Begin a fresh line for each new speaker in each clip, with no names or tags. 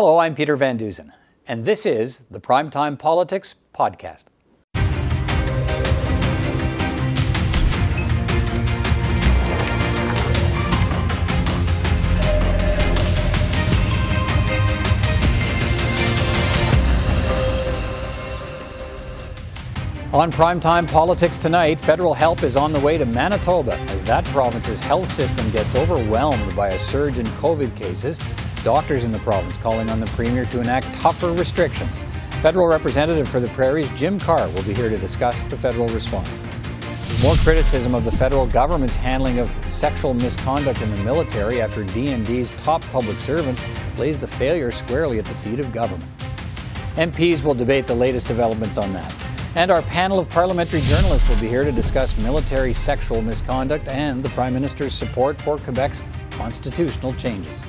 Hello, I'm Peter Van Dusen, and this is the Primetime Politics Podcast. On primetime politics tonight, federal help is on the way to Manitoba as that province's health system gets overwhelmed by a surge in COVID cases. Doctors in the province calling on the Premier to enact tougher restrictions. Federal representative for the Prairies, Jim Carr, will be here to discuss the federal response. More criticism of the federal government's handling of sexual misconduct in the military after DND's top public servant lays the failure squarely at the feet of government. MPs will debate the latest developments on that. And our panel of parliamentary journalists will be here to discuss military sexual misconduct and the Prime Minister's support for Quebec's constitutional changes.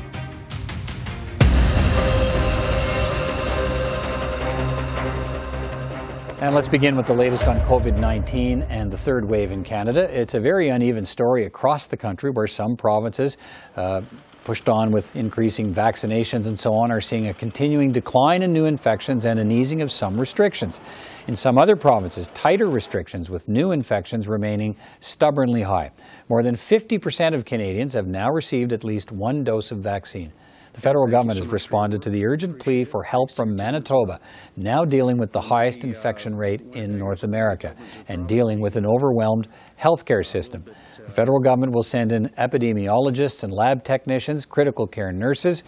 And let's begin with the latest on COVID 19 and the third wave in Canada. It's a very uneven story across the country where some provinces uh, pushed on with increasing vaccinations and so on, are seeing a continuing decline in new infections and an easing of some restrictions. In some other provinces, tighter restrictions with new infections remaining stubbornly high. More than 50% of Canadians have now received at least one dose of vaccine. The federal government has responded to the urgent plea for help from Manitoba, now dealing with the highest infection rate in North America and dealing with an overwhelmed healthcare system. The federal government will send in epidemiologists and lab technicians, critical care nurses,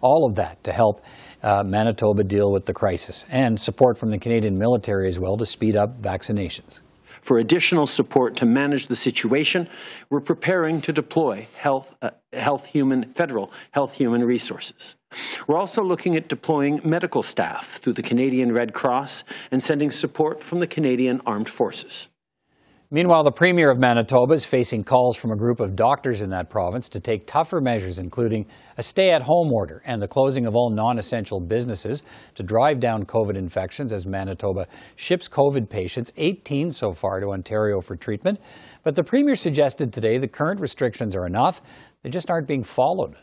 all of that to help uh, Manitoba deal with the crisis, and support from the Canadian military as well to speed up vaccinations.
For additional support to manage the situation, we're preparing to deploy health, uh, health human, federal health human resources. We're also looking at deploying medical staff through the Canadian Red Cross and sending support from the Canadian Armed Forces.
Meanwhile, the Premier of Manitoba is facing calls from a group of doctors in that province to take tougher measures, including a stay at home order and the closing of all non essential businesses to drive down COVID infections as Manitoba ships COVID patients, 18 so far, to Ontario for treatment. But the Premier suggested today the current restrictions are enough, they just aren't being followed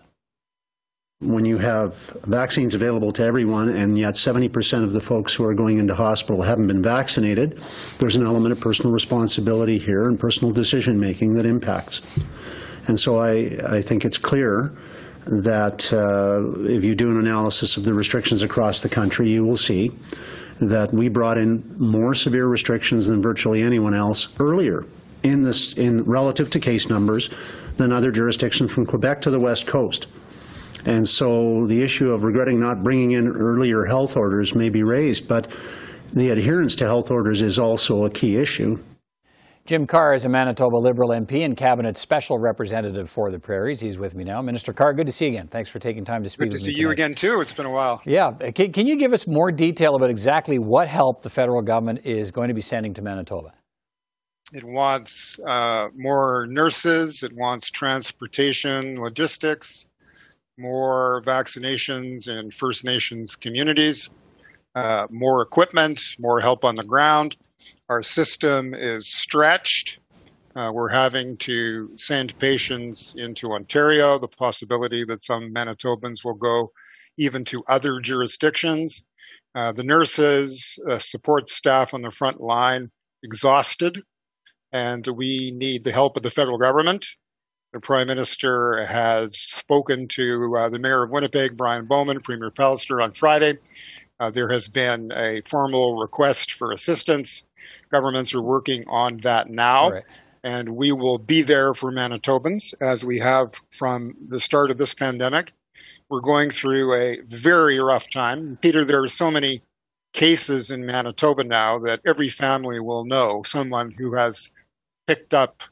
when you have vaccines available to everyone and yet 70% of the folks who are going into hospital haven't been vaccinated, there's an element of personal responsibility here and personal decision making that impacts. And so I, I think it's clear that uh, if you do an analysis of the restrictions across the country, you will see that we brought in more severe restrictions than virtually anyone else earlier in this in relative to case numbers than other jurisdictions from Quebec to the West Coast. And so the issue of regretting not bringing in earlier health orders may be raised, but the adherence to health orders is also a key issue.
Jim Carr is a Manitoba Liberal MP and Cabinet Special Representative for the Prairies. He's with me now. Minister Carr, good to see you again. Thanks for taking time to speak
good
with
to
me.
see you again, too. It's been a while.
Yeah. Can, can you give us more detail about exactly what help the federal government is going to be sending to Manitoba?
It wants uh, more nurses, it wants transportation, logistics, more vaccinations in First Nations communities, uh, more equipment, more help on the ground. Our system is stretched. Uh, we're having to send patients into Ontario, the possibility that some Manitobans will go even to other jurisdictions. Uh, the nurses, uh, support staff on the front line, exhausted, and we need the help of the federal government the Prime Minister has spoken to uh, the Mayor of Winnipeg, Brian Bowman, Premier Pallister on Friday. Uh, there has been a formal request for assistance. Governments are working on that now. Right. And we will be there for Manitobans as we have from the start of this pandemic. We're going through a very rough time. Peter, there are so many cases in Manitoba now that every family will know someone who has picked up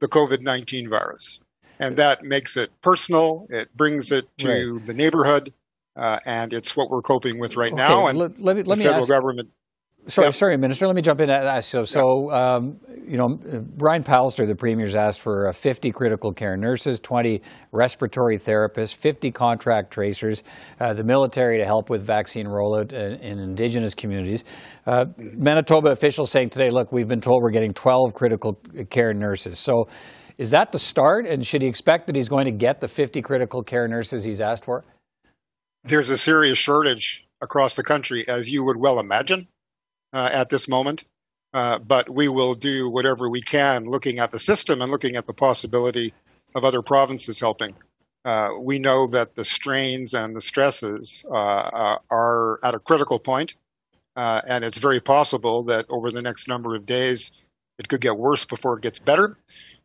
the COVID 19 virus and that makes it personal. It brings it to right. the neighborhood, uh, and it's what we're coping with right okay, now. And
let, let me, let
the
me
federal
ask,
government.
Sorry, sorry, Minister. Let me jump in. So, so um, you know, Brian Pallister, the Premier's asked for uh, 50 critical care nurses, 20 respiratory therapists, 50 contract tracers, uh, the military to help with vaccine rollout in, in Indigenous communities. Uh, Manitoba officials saying today, look, we've been told we're getting 12 critical care nurses. So is that the start? And should he expect that he's going to get the 50 critical care nurses he's asked for?
there's a serious shortage across the country, as you would well imagine uh, at this moment. Uh, but we will do whatever we can looking at the system and looking at the possibility of other provinces helping. Uh, we know that the strains and the stresses uh, uh, are at a critical point, and it's very possible that over the next number of days it could get worse before it gets better.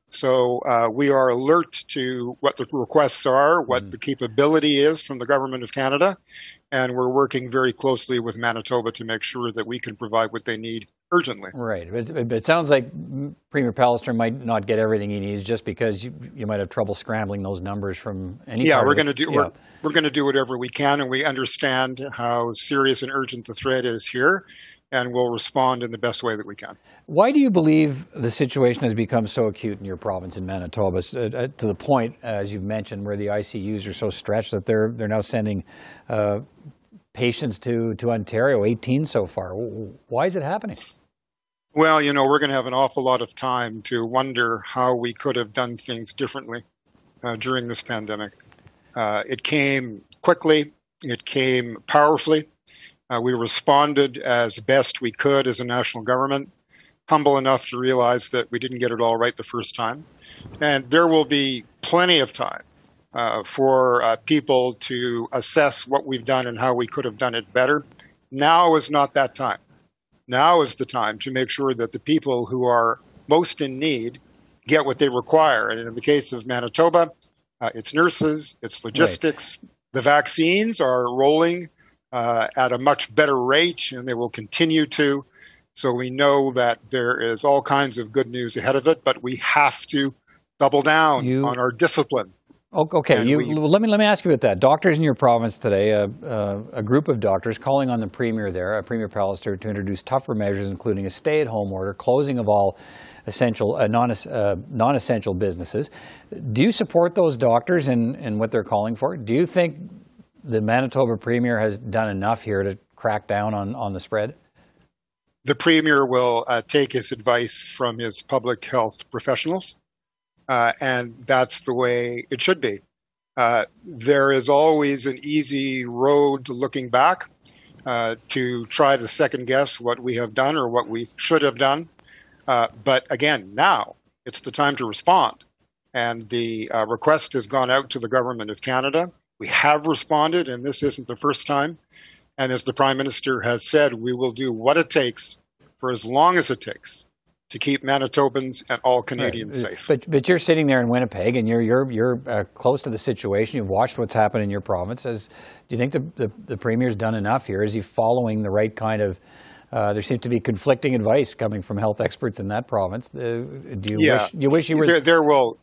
So uh, we are alert to what the requests are, what mm. the capability is from the government of Canada, and we're working very closely with Manitoba to make sure that we can provide what they need urgently.
Right, but, but it sounds like Premier Pallister might not get everything he needs just because you, you might have trouble scrambling those numbers from any.
Yeah, we're going to do yeah. we're, we're going to do whatever we can, and we understand how serious and urgent the threat is here, and we'll respond in the best way that we can.
Why do you believe the situation has become so acute in your province in Manitoba, uh, uh, to the point, as you've mentioned, where the ICUs are so stretched that they're they're now sending uh, patients to to Ontario, 18 so far. Why is it happening?
Well, you know, we're going to have an awful lot of time to wonder how we could have done things differently uh, during this pandemic. Uh, it came quickly. It came powerfully. Uh, we responded as best we could as a national government, humble enough to realize that we didn't get it all right the first time. And there will be plenty of time uh, for uh, people to assess what we've done and how we could have done it better. Now is not that time. Now is the time to make sure that the people who are most in need get what they require. And in the case of Manitoba, uh, it's nurses, it's logistics. Right. The vaccines are rolling uh, at a much better rate, and they will continue to. So we know that there is all kinds of good news ahead of it, but we have to double down you, on our discipline.
Okay, you, we, let me let me ask you about that. Doctors in your province today, uh, uh, a group of doctors calling on the premier there, uh, Premier Pallister, to introduce tougher measures, including a stay-at-home order, closing of all essential uh, non uh, non-essential businesses. Do you support those doctors in, in what they're calling for? Do you think the Manitoba Premier has done enough here to crack down on, on the spread?
The Premier will uh, take his advice from his public health professionals, uh, and that's the way it should be. Uh, there is always an easy road looking back uh, to try to second guess what we have done or what we should have done. Uh, but again, now it's the time to respond. And the uh, request has gone out to the Government of Canada. We have responded, and this isn't the first time. And as the Prime Minister has said, we will do what it takes for as long as it takes to keep Manitobans and all Canadians right. safe.
But, but you're sitting there in Winnipeg and you're, you're, you're uh, close to the situation. You've watched what's happened in your province. As, do you think the, the, the Premier's done enough here? Is he following the right kind of uh, there seems to be conflicting advice coming from health experts in that province. Uh, do you yeah. wish you wish he was
there, there will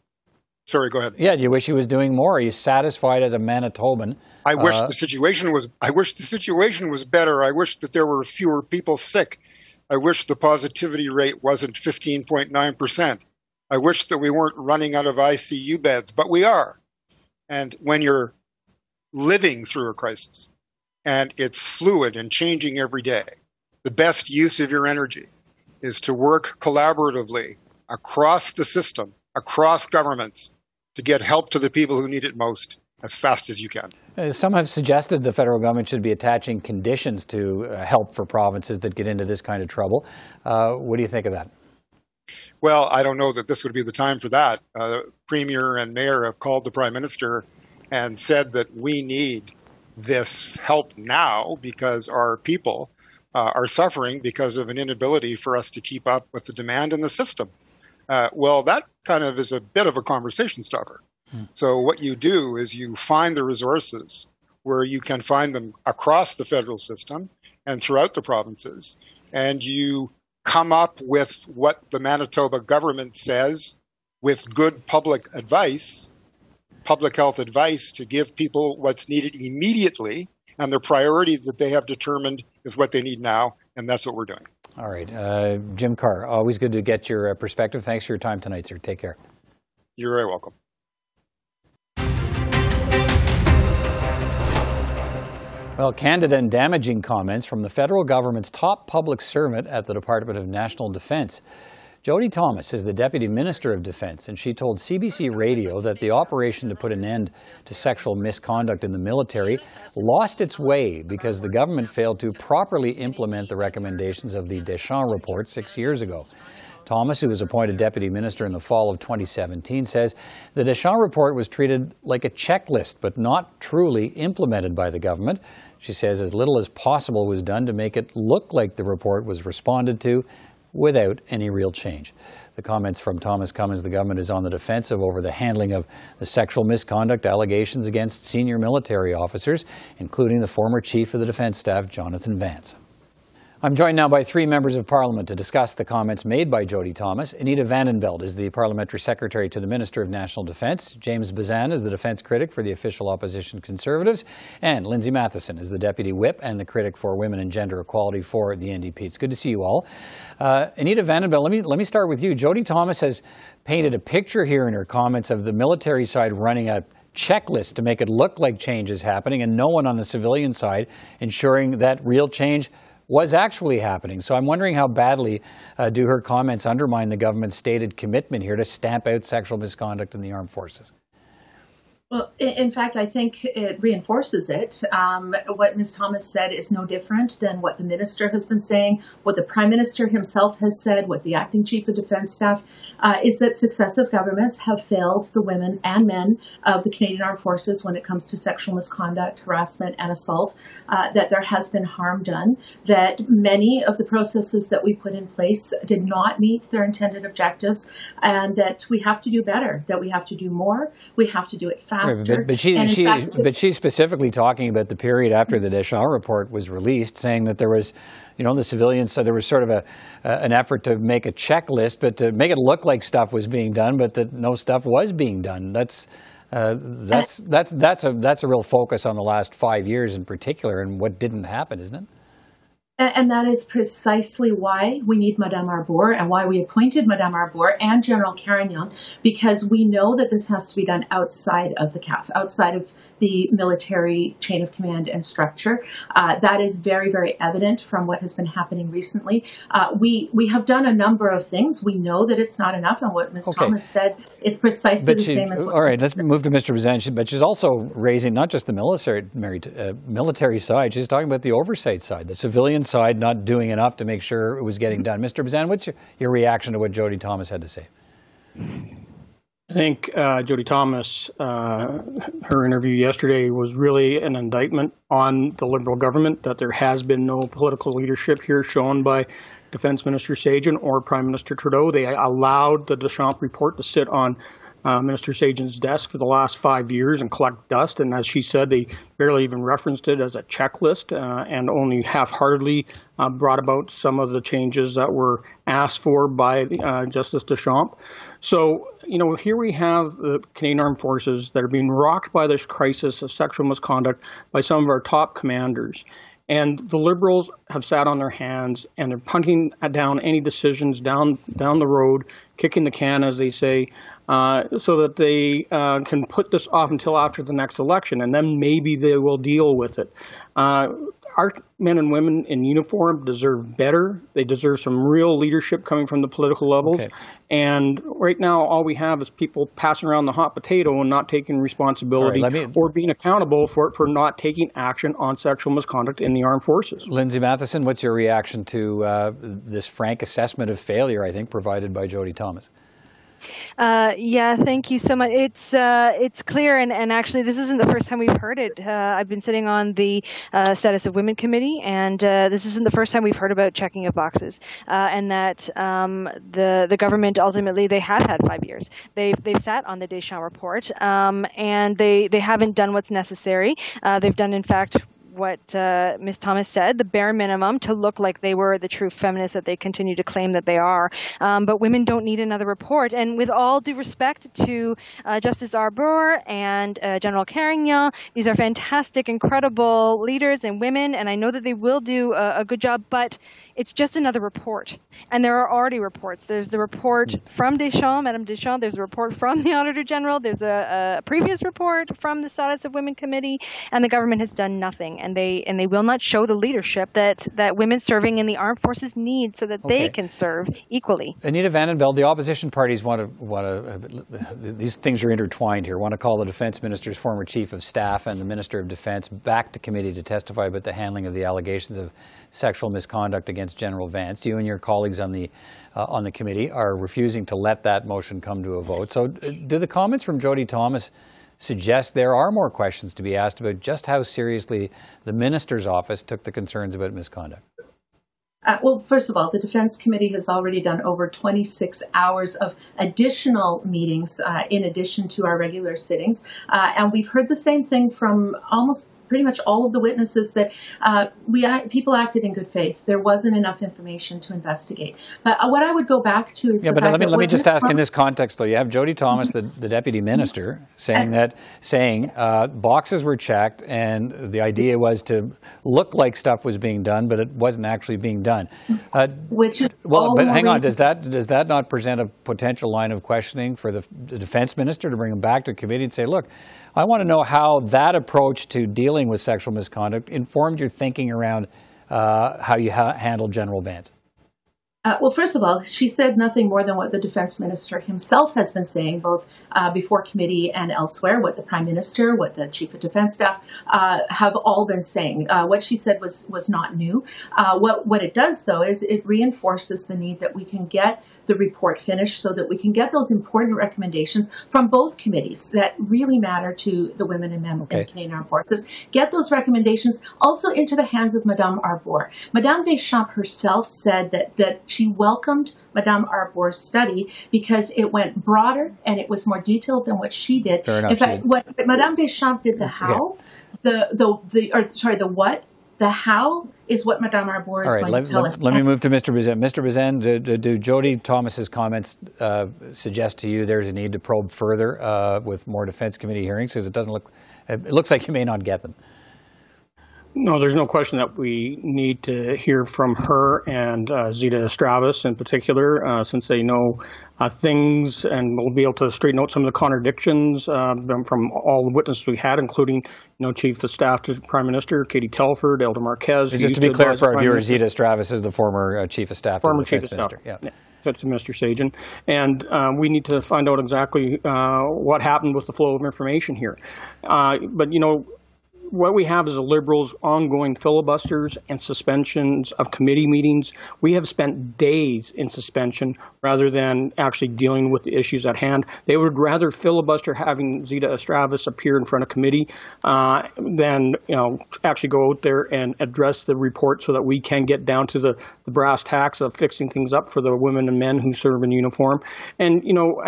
Sorry, go ahead.
Yeah, do you wish he was doing more? Are you satisfied as a Manitoban?
I wish uh, the situation was. I wish the situation was better. I wish that there were fewer people sick. I wish the positivity rate wasn't 15.9 percent. I wish that we weren't running out of ICU beds, but we are. And when you're living through a crisis, and it's fluid and changing every day, the best use of your energy is to work collaboratively across the system, across governments, to get help to the people who need it most as fast as you can.
Uh, some have suggested the federal government should be attaching conditions to uh, help for provinces that get into this kind of trouble. Uh, what do you think of that?
Well, I don't know that this would be the time for that. Uh, Premier and Mayor have called the Prime Minister and said that we need this help now because our people uh, are suffering because of an inability for us to keep up with the demand in the system. Uh, well, that kind of is a bit of a conversation starter. Hmm. So, what you do is you find the resources where you can find them across the federal system and throughout the provinces, and you come up with what the Manitoba government says with good public advice, public health advice to give people what's needed immediately, and the priority that they have determined is what they need now, and that's what we're doing.
All right. Uh, Jim Carr, always good to get your uh, perspective. Thanks for your time tonight, sir. Take care.
You're very welcome.
Well, candid and damaging comments from the federal government's top public servant at the Department of National Defense. Jody Thomas is the Deputy Minister of Defence, and she told CBC Radio that the operation to put an end to sexual misconduct in the military lost its way because the government failed to properly implement the recommendations of the Deschamps report six years ago. Thomas, who was appointed deputy minister in the fall of 2017, says the Deschamps report was treated like a checklist, but not truly implemented by the government. She says as little as possible was done to make it look like the report was responded to without any real change. The comments from Thomas as the government is on the defensive over the handling of the sexual misconduct allegations against senior military officers, including the former chief of the defense staff, Jonathan Vance. I'm joined now by three members of Parliament to discuss the comments made by Jody Thomas. Anita Vandenbeld is the Parliamentary Secretary to the Minister of National Defence. James Bezan is the Defence Critic for the official opposition Conservatives. And Lindsay Mathyssen is the Deputy Whip and the Critic for Women and Gender Equality for the NDP. It's good to see you all. Uh, Anita Vandenbeld, let me, let me start with you. Jody Thomas has painted a picture here in her comments of the military side running a checklist to make it look like change is happening and no one on the civilian side ensuring that real change was actually happening. So I'm wondering how badly uh, do her comments undermine the government's stated commitment here to stamp out sexual misconduct in the armed forces?
Well, in fact, I think it reinforces it. Um, what Ms. Thomas said is no different than what the minister has been saying, what the prime minister himself has said, what the acting chief of defense staff uh, is that successive governments have failed the women and men of the Canadian Armed Forces when it comes to sexual misconduct, harassment, and assault. Uh, that there has been harm done. That many of the processes that we put in place did not meet their intended objectives, and that we have to do better. That we have to do more. We have to do it faster faster.
But, but she, she fact, but she's specifically talking about the period after the Deschamps report was released, saying that there was, you know, the civilians. So there was sort of a uh, an effort to make a checklist, but to make it look like stuff was being done, but that no stuff was being done. That's uh, that's that's that's a that's a real focus on the last five years in particular, and what didn't happen, isn't it?
And that is precisely why we need Madame Arbour and why we appointed Madame Arbour and General Carignan, because we know that this has to be done outside of the CAF, outside of the military chain of command and structure. Uh, that is very, very evident from what has been happening recently. Uh, we we have done a number of things. We know that it's not enough, and what Ms. Okay. Thomas said is precisely
but
the
she,
same as.
all right, let's move to Mr. Bezan. But she's also raising not just the military uh, military side. She's talking about the oversight side, the civilian side, not doing enough to make sure it was getting done. Mr. Bezan, what's your, your reaction to what Jody Thomas had to say?
I think uh, Jody Thomas, uh, her interview yesterday was really an indictment on the Liberal government that there has been no political leadership here shown by Defense Minister Sajjan or Prime Minister Trudeau. They allowed the Deschamps report to sit on uh, Minister Sajjan's desk for the last five years and collect dust. And as she said, they barely even referenced it as a checklist uh, and only half heartedly uh, brought about some of the changes that were asked for by uh, Justice Deschamps. So, you know, here we have the Canadian Armed Forces that are being rocked by this crisis of sexual misconduct by some of our top commanders. And the liberals have sat on their hands and they're punting down any decisions down down the road, kicking the can, as they say, uh, so that they uh, can put this off until after the next election, and then maybe they will deal with it. Uh, our men and women in uniform deserve better. They deserve some real leadership coming from the political levels. Okay. And right now, all we have is people passing around the hot potato and not taking responsibility right, me, or being accountable for for not taking action on sexual misconduct in the armed forces.
Lindsay Mathyssen, what's your reaction to uh, this frank assessment of failure? I think provided by Jody Thomas.
Uh, yeah, thank you so much. It's uh, it's clear, and, and actually, this isn't the first time we've heard it. Uh, I've been sitting on the uh, Status of Women Committee, and uh, this isn't the first time we've heard about checking of boxes, uh, and that um, the the government ultimately they have had five years. They've they've sat on the Deschamps report, um, and they they haven't done what's necessary. they've done, in fact, what uh, Ms. Thomas said, the bare minimum to look like they were the true feminists that they continue to claim that they are. Um, but women don't need another report. And with all due respect to uh, Justice Arbour and uh, General Carignan, these are fantastic, incredible leaders and women, and I know that they will do a, a good job, but it's just another report. And there are already reports. There's the report from Deschamps, Madame Deschamps. There's a report from the Auditor General. There's a, a previous report from the Status of Women Committee. And the government has done nothing. And they and they will not show the leadership that, that women serving in the armed forces need so that
okay.
they can serve equally.
Anita Vandenbeld, the opposition parties want to, want to, these things are intertwined here, want to call the defense minister's former chief of staff and the minister of defense back to committee to testify about the handling of the allegations of sexual misconduct against against General Vance. You and your colleagues on the uh, on the committee are refusing to let that motion come to a vote. So, uh, do the comments from Jody Thomas suggest there are more questions to be asked about just how seriously the minister's office took the concerns about misconduct?
Uh, well, first of all, the Defense Committee has already done over 26 hours of additional meetings uh, in addition to our regular sittings. Uh, and we've heard the same thing from almost pretty much all of the witnesses that uh, we people acted in good faith. There wasn't enough information to investigate. But uh, what I would go back to is
yeah. but
uh,
let me let me just ask in this context though. You have Jody Thomas, the, the deputy minister, saying that saying uh, boxes were checked and the idea was to look like stuff was being done, but it wasn't actually being done. Uh,
Which is
well, but hang on. Does that does that not present a potential line of questioning for the, the defense minister to bring him back to committee and say, look? I want to know how that approach to dealing with sexual misconduct informed your thinking around uh, how you ha- handled General Vance.
Uh, well, first of all, she said nothing more than what the defense minister himself has been saying, both uh, before committee and elsewhere, what the prime minister, what the chief of defense staff uh, have all been saying. Uh, what she said was was not new. Uh, what what it does, though, is it reinforces the need that we can get the report finished so that we can get those important recommendations from both committees that really matter to the women and men
okay.
in Canadian Armed Forces. Get those recommendations also into the hands of Madame Arbour. Madame Deschamps herself said that, that she welcomed Madame Arbour's study because it went broader and it was more detailed than what she did.
Fair enough,
in fact,
she...
what Madame Deschamps did the how, okay. the, the, the, or sorry, the what, the how is what Madame Arbour is
right,
going
let,
to tell
let,
us.
Let me move to Mr. Bezan. Mr. Bezan, do, do, do Jody Thomas's comments uh, suggest to you there's a need to probe further uh, with more Defense Committee hearings? Because it doesn't look, it looks like you may not get them.
No, there's no question that we need to hear from her and uh, Zita Astravas in particular, uh, since they know uh, things and we'll be able to straighten out some of the contradictions uh, from all the witnesses we had, including you know Chief of Staff to Prime Minister Katie Telford, Elder Marques.
Just to be clear for our viewers, Zita Astravas is the former uh, Chief of Staff,
former Chief of Staff,
yeah. yeah
to Mr. Sajjan, and uh, we need to find out exactly uh, what happened with the flow of information here. Uh, but you know, what we have is a liberals ongoing filibusters and suspensions of committee meetings. We have spent days in suspension rather than actually dealing with the issues at hand. They would rather filibuster having Zita Astravas appear in front of committee uh, than you know actually go out there and address the report so that we can get down to the, the brass tacks of fixing things up for the women and men who serve in uniform. And you know,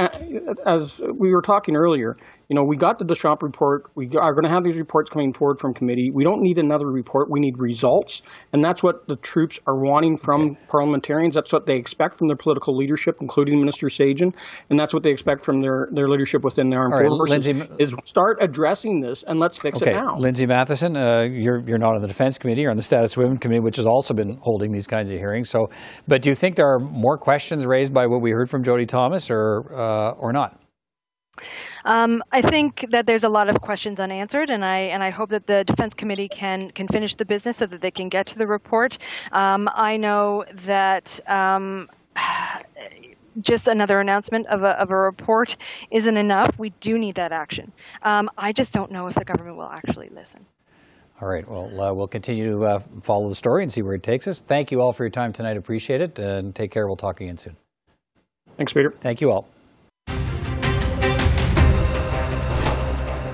as we were talking earlier, you know, we got the Deschamps report. We are going to have these reports coming forward from committee. We don't need another report. We need results. And that's what the troops are wanting from okay. parliamentarians. That's what they expect from their political leadership, including Minister Sajjan. And that's what they expect from their, their leadership within their armed
right,
forces
Lindsay,
is start addressing this and let's fix
okay.
it now.
Lindsay Mathyssen, uh, you're, you're not on the Defense Committee. You're on the Status of Women Committee, which has also been holding these kinds of hearings. So, But do you think there are more questions raised by what we heard from Jody Thomas or, uh, or not?
Um, I think that there's a lot of questions unanswered, and I and I hope that the defense committee can can finish the business so that they can get to the report. Um, I know that. Um, just another announcement of a, of a report isn't enough. We do need that action. Um, I just don't know if the government will actually listen.
All right. Well, uh, we'll continue to uh, follow the story and see where it takes us. Thank you all for your time tonight. Appreciate it. And take care. We'll talk again soon.
Thanks, Peter.
Thank you all.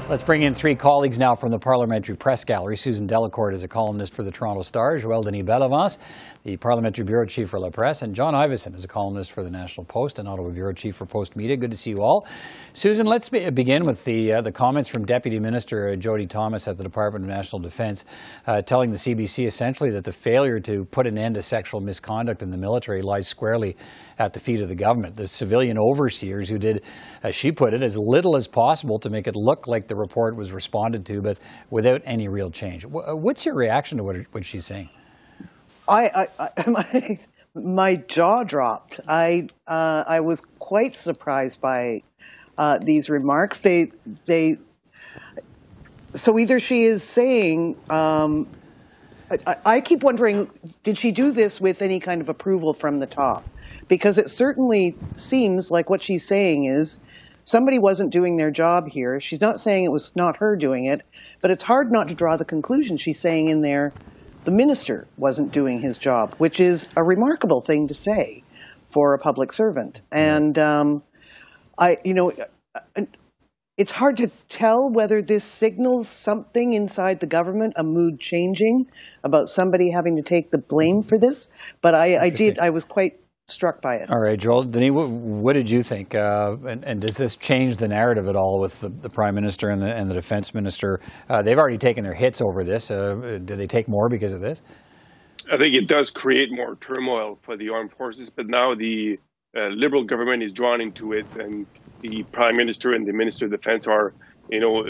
Let's bring in three colleagues now from the Parliamentary Press Gallery. Susan Delacourt is a columnist for the Toronto Star, Joël Denis Bellavance, the Parliamentary Bureau Chief for La Presse, and John Ivison is a columnist for the National Post and Ottawa Bureau Chief for Post Media. Good to see you all. Susan, let's be begin with the, uh, the comments from Deputy Minister Jody Thomas at the Department of National Defense, uh, telling the CBC essentially that the failure to put an end to sexual misconduct in the military lies squarely at the feet of the government. The civilian overseers who did, as she put it, as little as possible to make it look like the the report was responded to, but without any real change. Uh, what's your reaction to what, what she's saying?
I, I, I my, my jaw dropped. I uh, I was quite surprised by uh, these remarks. They they so either she is saying. Um, I, I keep wondering, did she do this with any kind of approval from the top? Because it certainly seems like what she's saying is somebody wasn't doing their job here. She's not saying it was not her doing it, but it's hard not to draw the conclusion she's saying in there the minister wasn't doing his job, which is a remarkable thing to say for a public servant. And um, I, you know, it's hard to tell whether this signals something inside the government, a mood changing about somebody having to take the blame for this. But I, I did, I was quite struck by it.
All right, Joel, Denis, what, what did you think? Uh, and, and, does this change the narrative at all with the, the Prime Minister and the, and the Defense Minister? Uh, they've already taken their hits over this. Uh, do they take more because of this?
I think it does create more turmoil for the armed forces, but now the uh, Liberal government is drawn into it, and the Prime Minister and the Minister of Defense are, you know,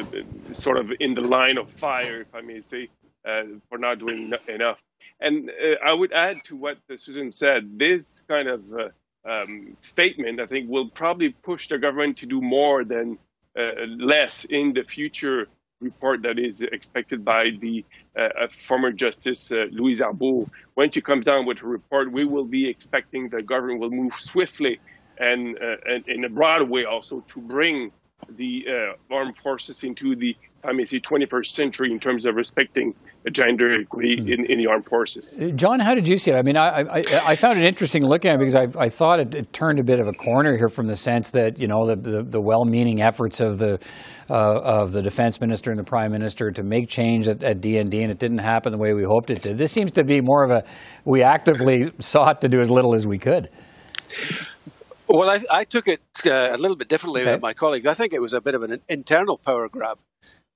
sort of in the line of fire, if I may say, uh, for not doing enough. And uh, I would add to what Susan said, this kind of uh, um, statement, I think, will probably push the government to do more than uh, less in the future report that is expected by the uh, former Justice uh, Louise Arbour. When she comes down with her report, we will be expecting the government will move swiftly and, uh, and in a broad way also to bring the armed forces into the I may say 21st century in terms of respecting gender equity mm. in, in the armed forces.
Uh, John, how did you see it? I mean, I, I, I found it interesting looking at it because I, I thought it, it, turned a bit of a corner here from the sense that, you know, the, the, the well-meaning efforts of the, uh, of the defense minister and the prime minister to make change at, at DND and it didn't happen the way we hoped it did. This seems to be more of a, we actively sought to do as little as we could.
Well, I, I took it uh, a little bit differently okay. than my colleagues. I think it was a bit of an internal power grab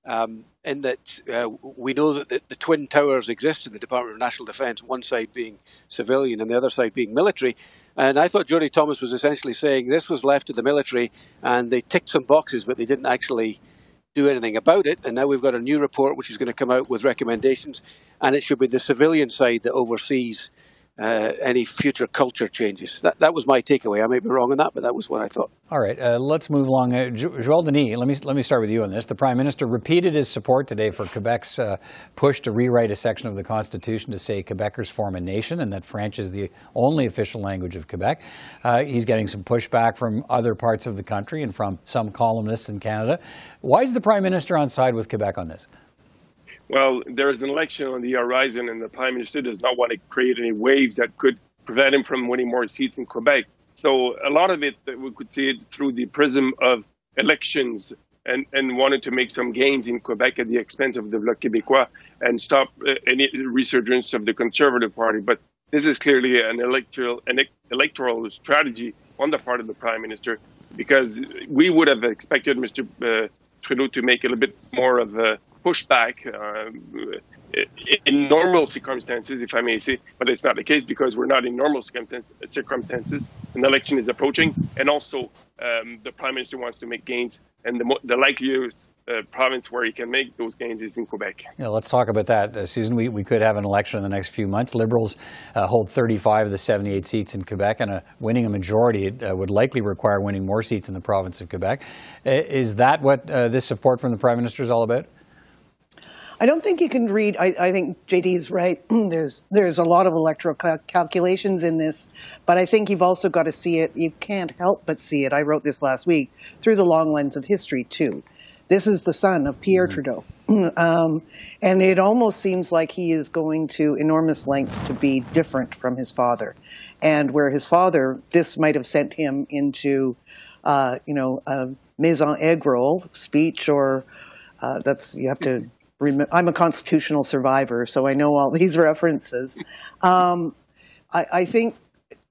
um, in that uh, we know that the, the, twin towers exist in the Department of National Defence, one side being civilian and the other side being military. And I thought Jody Thomas was essentially saying this was left to the military and they ticked some boxes, but they didn't actually do anything about it. And now we've got a new report which is going to come out with recommendations, and it should be the civilian side that oversees uh, any future culture changes. That, that was my takeaway. I may be wrong on that, but that was what I thought.
All right, uh, let's move along. Uh, Joel Denis, let me let me start with you on this. The Prime Minister repeated his support today for Quebec's uh, push to rewrite a section of the Constitution to say Quebecers form a nation and that French is the only official language of Quebec. Uh, he's getting some pushback from other parts of the country and from some columnists in Canada. Why is the Prime Minister on side with Quebec on this?
Well, there is an election on the horizon, and the prime minister does not want to create any waves that could prevent him from winning more seats in Quebec. So a lot of it, we could see it through the prism of elections and, and wanted to make some gains in Quebec at the expense of the Bloc Québécois and stop uh, any resurgence of the Conservative Party. But this is clearly an electoral, an electoral strategy on the part of the Prime Minister because we would have expected Mr. Uh, Trudeau to make a little bit more of a pushback uh, in normal circumstances, if I may say, but it's not the case because we're not in normal circumstances. An election is approaching, and also um, the prime minister wants to make gains, and the, the likeliest uh, province where he can make those gains is in Quebec.
Yeah, let's talk about that, uh, Susan. We, we could have an election in the next few months. Liberals uh, hold 35 of the 78 seats in Quebec, and winning a majority uh, would likely require winning more seats in the province of Quebec. Uh, is that what uh, this support from the prime minister is all about?
I don't think you can read. I, I think JD is right. there's there's a lot of electoral cal- calculations in this, but I think you've also got to see it. You can't help but see it. I wrote this last week through the long lens of history too. This is the son of Pierre mm-hmm. Trudeau, um, and it almost seems like he is going to enormous lengths to be different from his father, and where his father, this might have sent him into, uh, you know, a maison aigre speech or. Uh, that's you have to I'm a constitutional survivor, so I know all these references. Um, I, I, think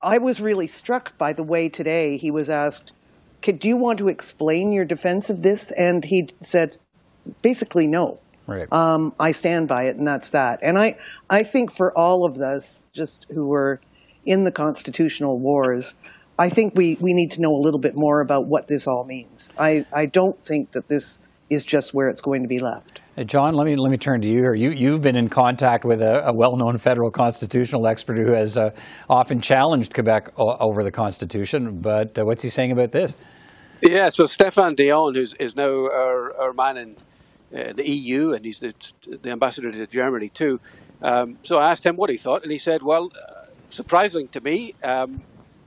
I was really struck by the way today he was asked, "Do you want to explain your defense of this?" And he said, basically, no.
Right.
Um, I stand by it, and that's that. And I, I think for all of us, just who were in the constitutional wars, I think we, we need to know a little bit more about what this all means. I, I don't think that this is just where it's going to be left.
John, let me let me turn to you here. You you've been in contact with a, a well-known federal constitutional expert who has uh, often challenged Quebec o- over the Constitution. But uh, what's he saying about this?
Yeah, so Stéphane Dion, who's is now our, our man in uh, the EU, and he's the, the ambassador to Germany too. Um, so I asked him what he thought, and he said, "Well, uh, surprising to me, um,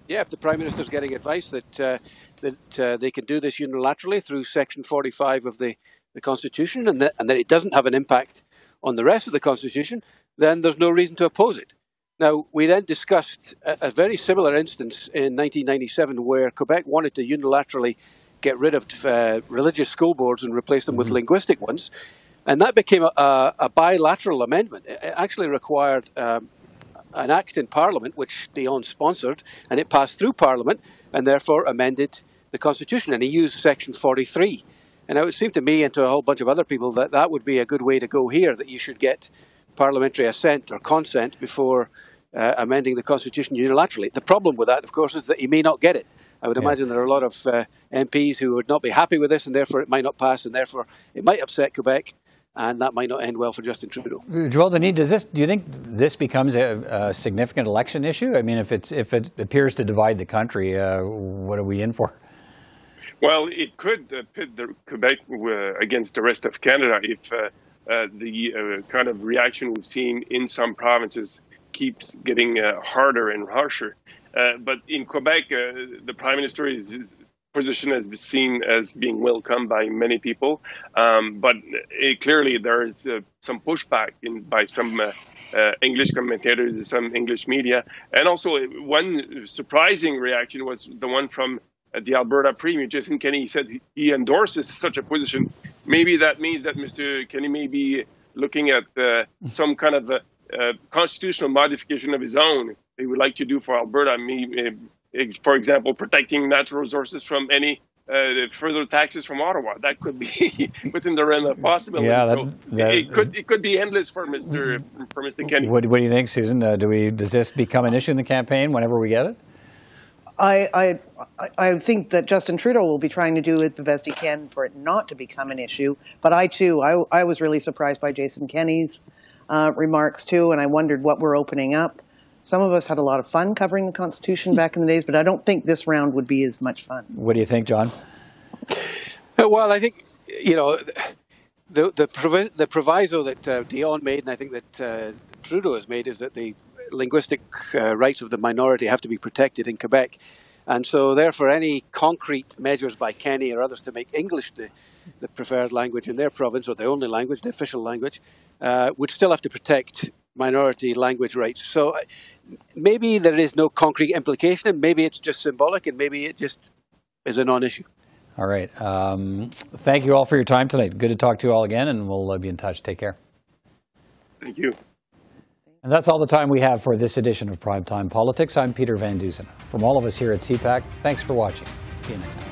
yeah, if the prime minister's getting advice that uh, that uh, they can do this unilaterally through Section 45 of the, the Constitution, and that, and that it doesn't have an impact on the rest of the Constitution, then there's no reason to oppose it." Now, we then discussed a, a very similar instance in 1997 where Quebec wanted to unilaterally get rid of uh, religious school boards and replace them with linguistic ones. And that became a, a, a bilateral amendment. It actually required um, an act in Parliament, which Dion sponsored, and it passed through Parliament and therefore amended the Constitution. And he used Section 43. And it would seem to me and to a whole bunch of other people that that would be a good way to go here, that you should get parliamentary assent or consent before uh, amending the Constitution unilaterally. The problem with that, of course, is that you may not get it. I would
Yeah.
imagine there are a lot of uh, MPs who would not be happy with this, and therefore it might not pass, and therefore it might upset Quebec, and that might not end well for Justin Trudeau.
Joel Denis, does this? Do you think this becomes a, a significant election issue? I mean, if it's if it appears to divide the country, uh, what are we in for?
Well, it could uh, pit the Quebec uh, against the rest of Canada if uh, uh, the uh, kind of reaction we've seen in some provinces keeps getting uh, harder and harsher. But in Quebec, the prime minister is. is position has been seen as being welcomed by many people, um, but it, clearly there is uh, some pushback in, by some uh, uh, English commentators, some English media, and also one surprising reaction was the one from uh, the Alberta Premier, Jason Kenney. Said he- endorses such a position. Maybe that means that Mr. Kenney may be looking at uh, some kind of a, uh constitutional modification of his own. He would like to do for Alberta, maybe, uh, ex- for example, protecting natural resources from any. Uh, further taxes from Ottawa that could be within the realm of possibility.
Yeah, that-
so
that-
it could it could be endless for Mr. for Mr. Kenney.
What, what do you think, Susan? Uh, do we does this become an issue in the campaign whenever we get it?
I, I, I- I think that Justin Trudeau will be trying to do it the best he can for it not to become an issue. But I too, I, I was really surprised by Jason Kenney's uh, remarks too, and I wondered what we're opening up. Some of us had a lot of fun covering the Constitution back in the days, but I don't think this round would be as much fun.
What do you think, John?
Uh, Well, I think you know the the, provi- the proviso that uh, Dion made, and I think that uh, Trudeau has made, is that the linguistic uh, rights of the minority have to be protected in Quebec, and so therefore any concrete measures by Kenney or others to make English the the preferred language in their province or the only language, the official language, uh, would still have to protect minority language rights. So uh, maybe there is no concrete implication, and maybe it's just symbolic, and maybe it just is a non-issue.
All right. Um, thank you all for your time tonight. Good to talk to you all again, and we'll uh, be in touch. Take care.
Thank you.
And that's all the time we have for this edition of Primetime Politics. I'm Peter Van Dusen. From all of us here at CPAC, thanks for watching. See you next time.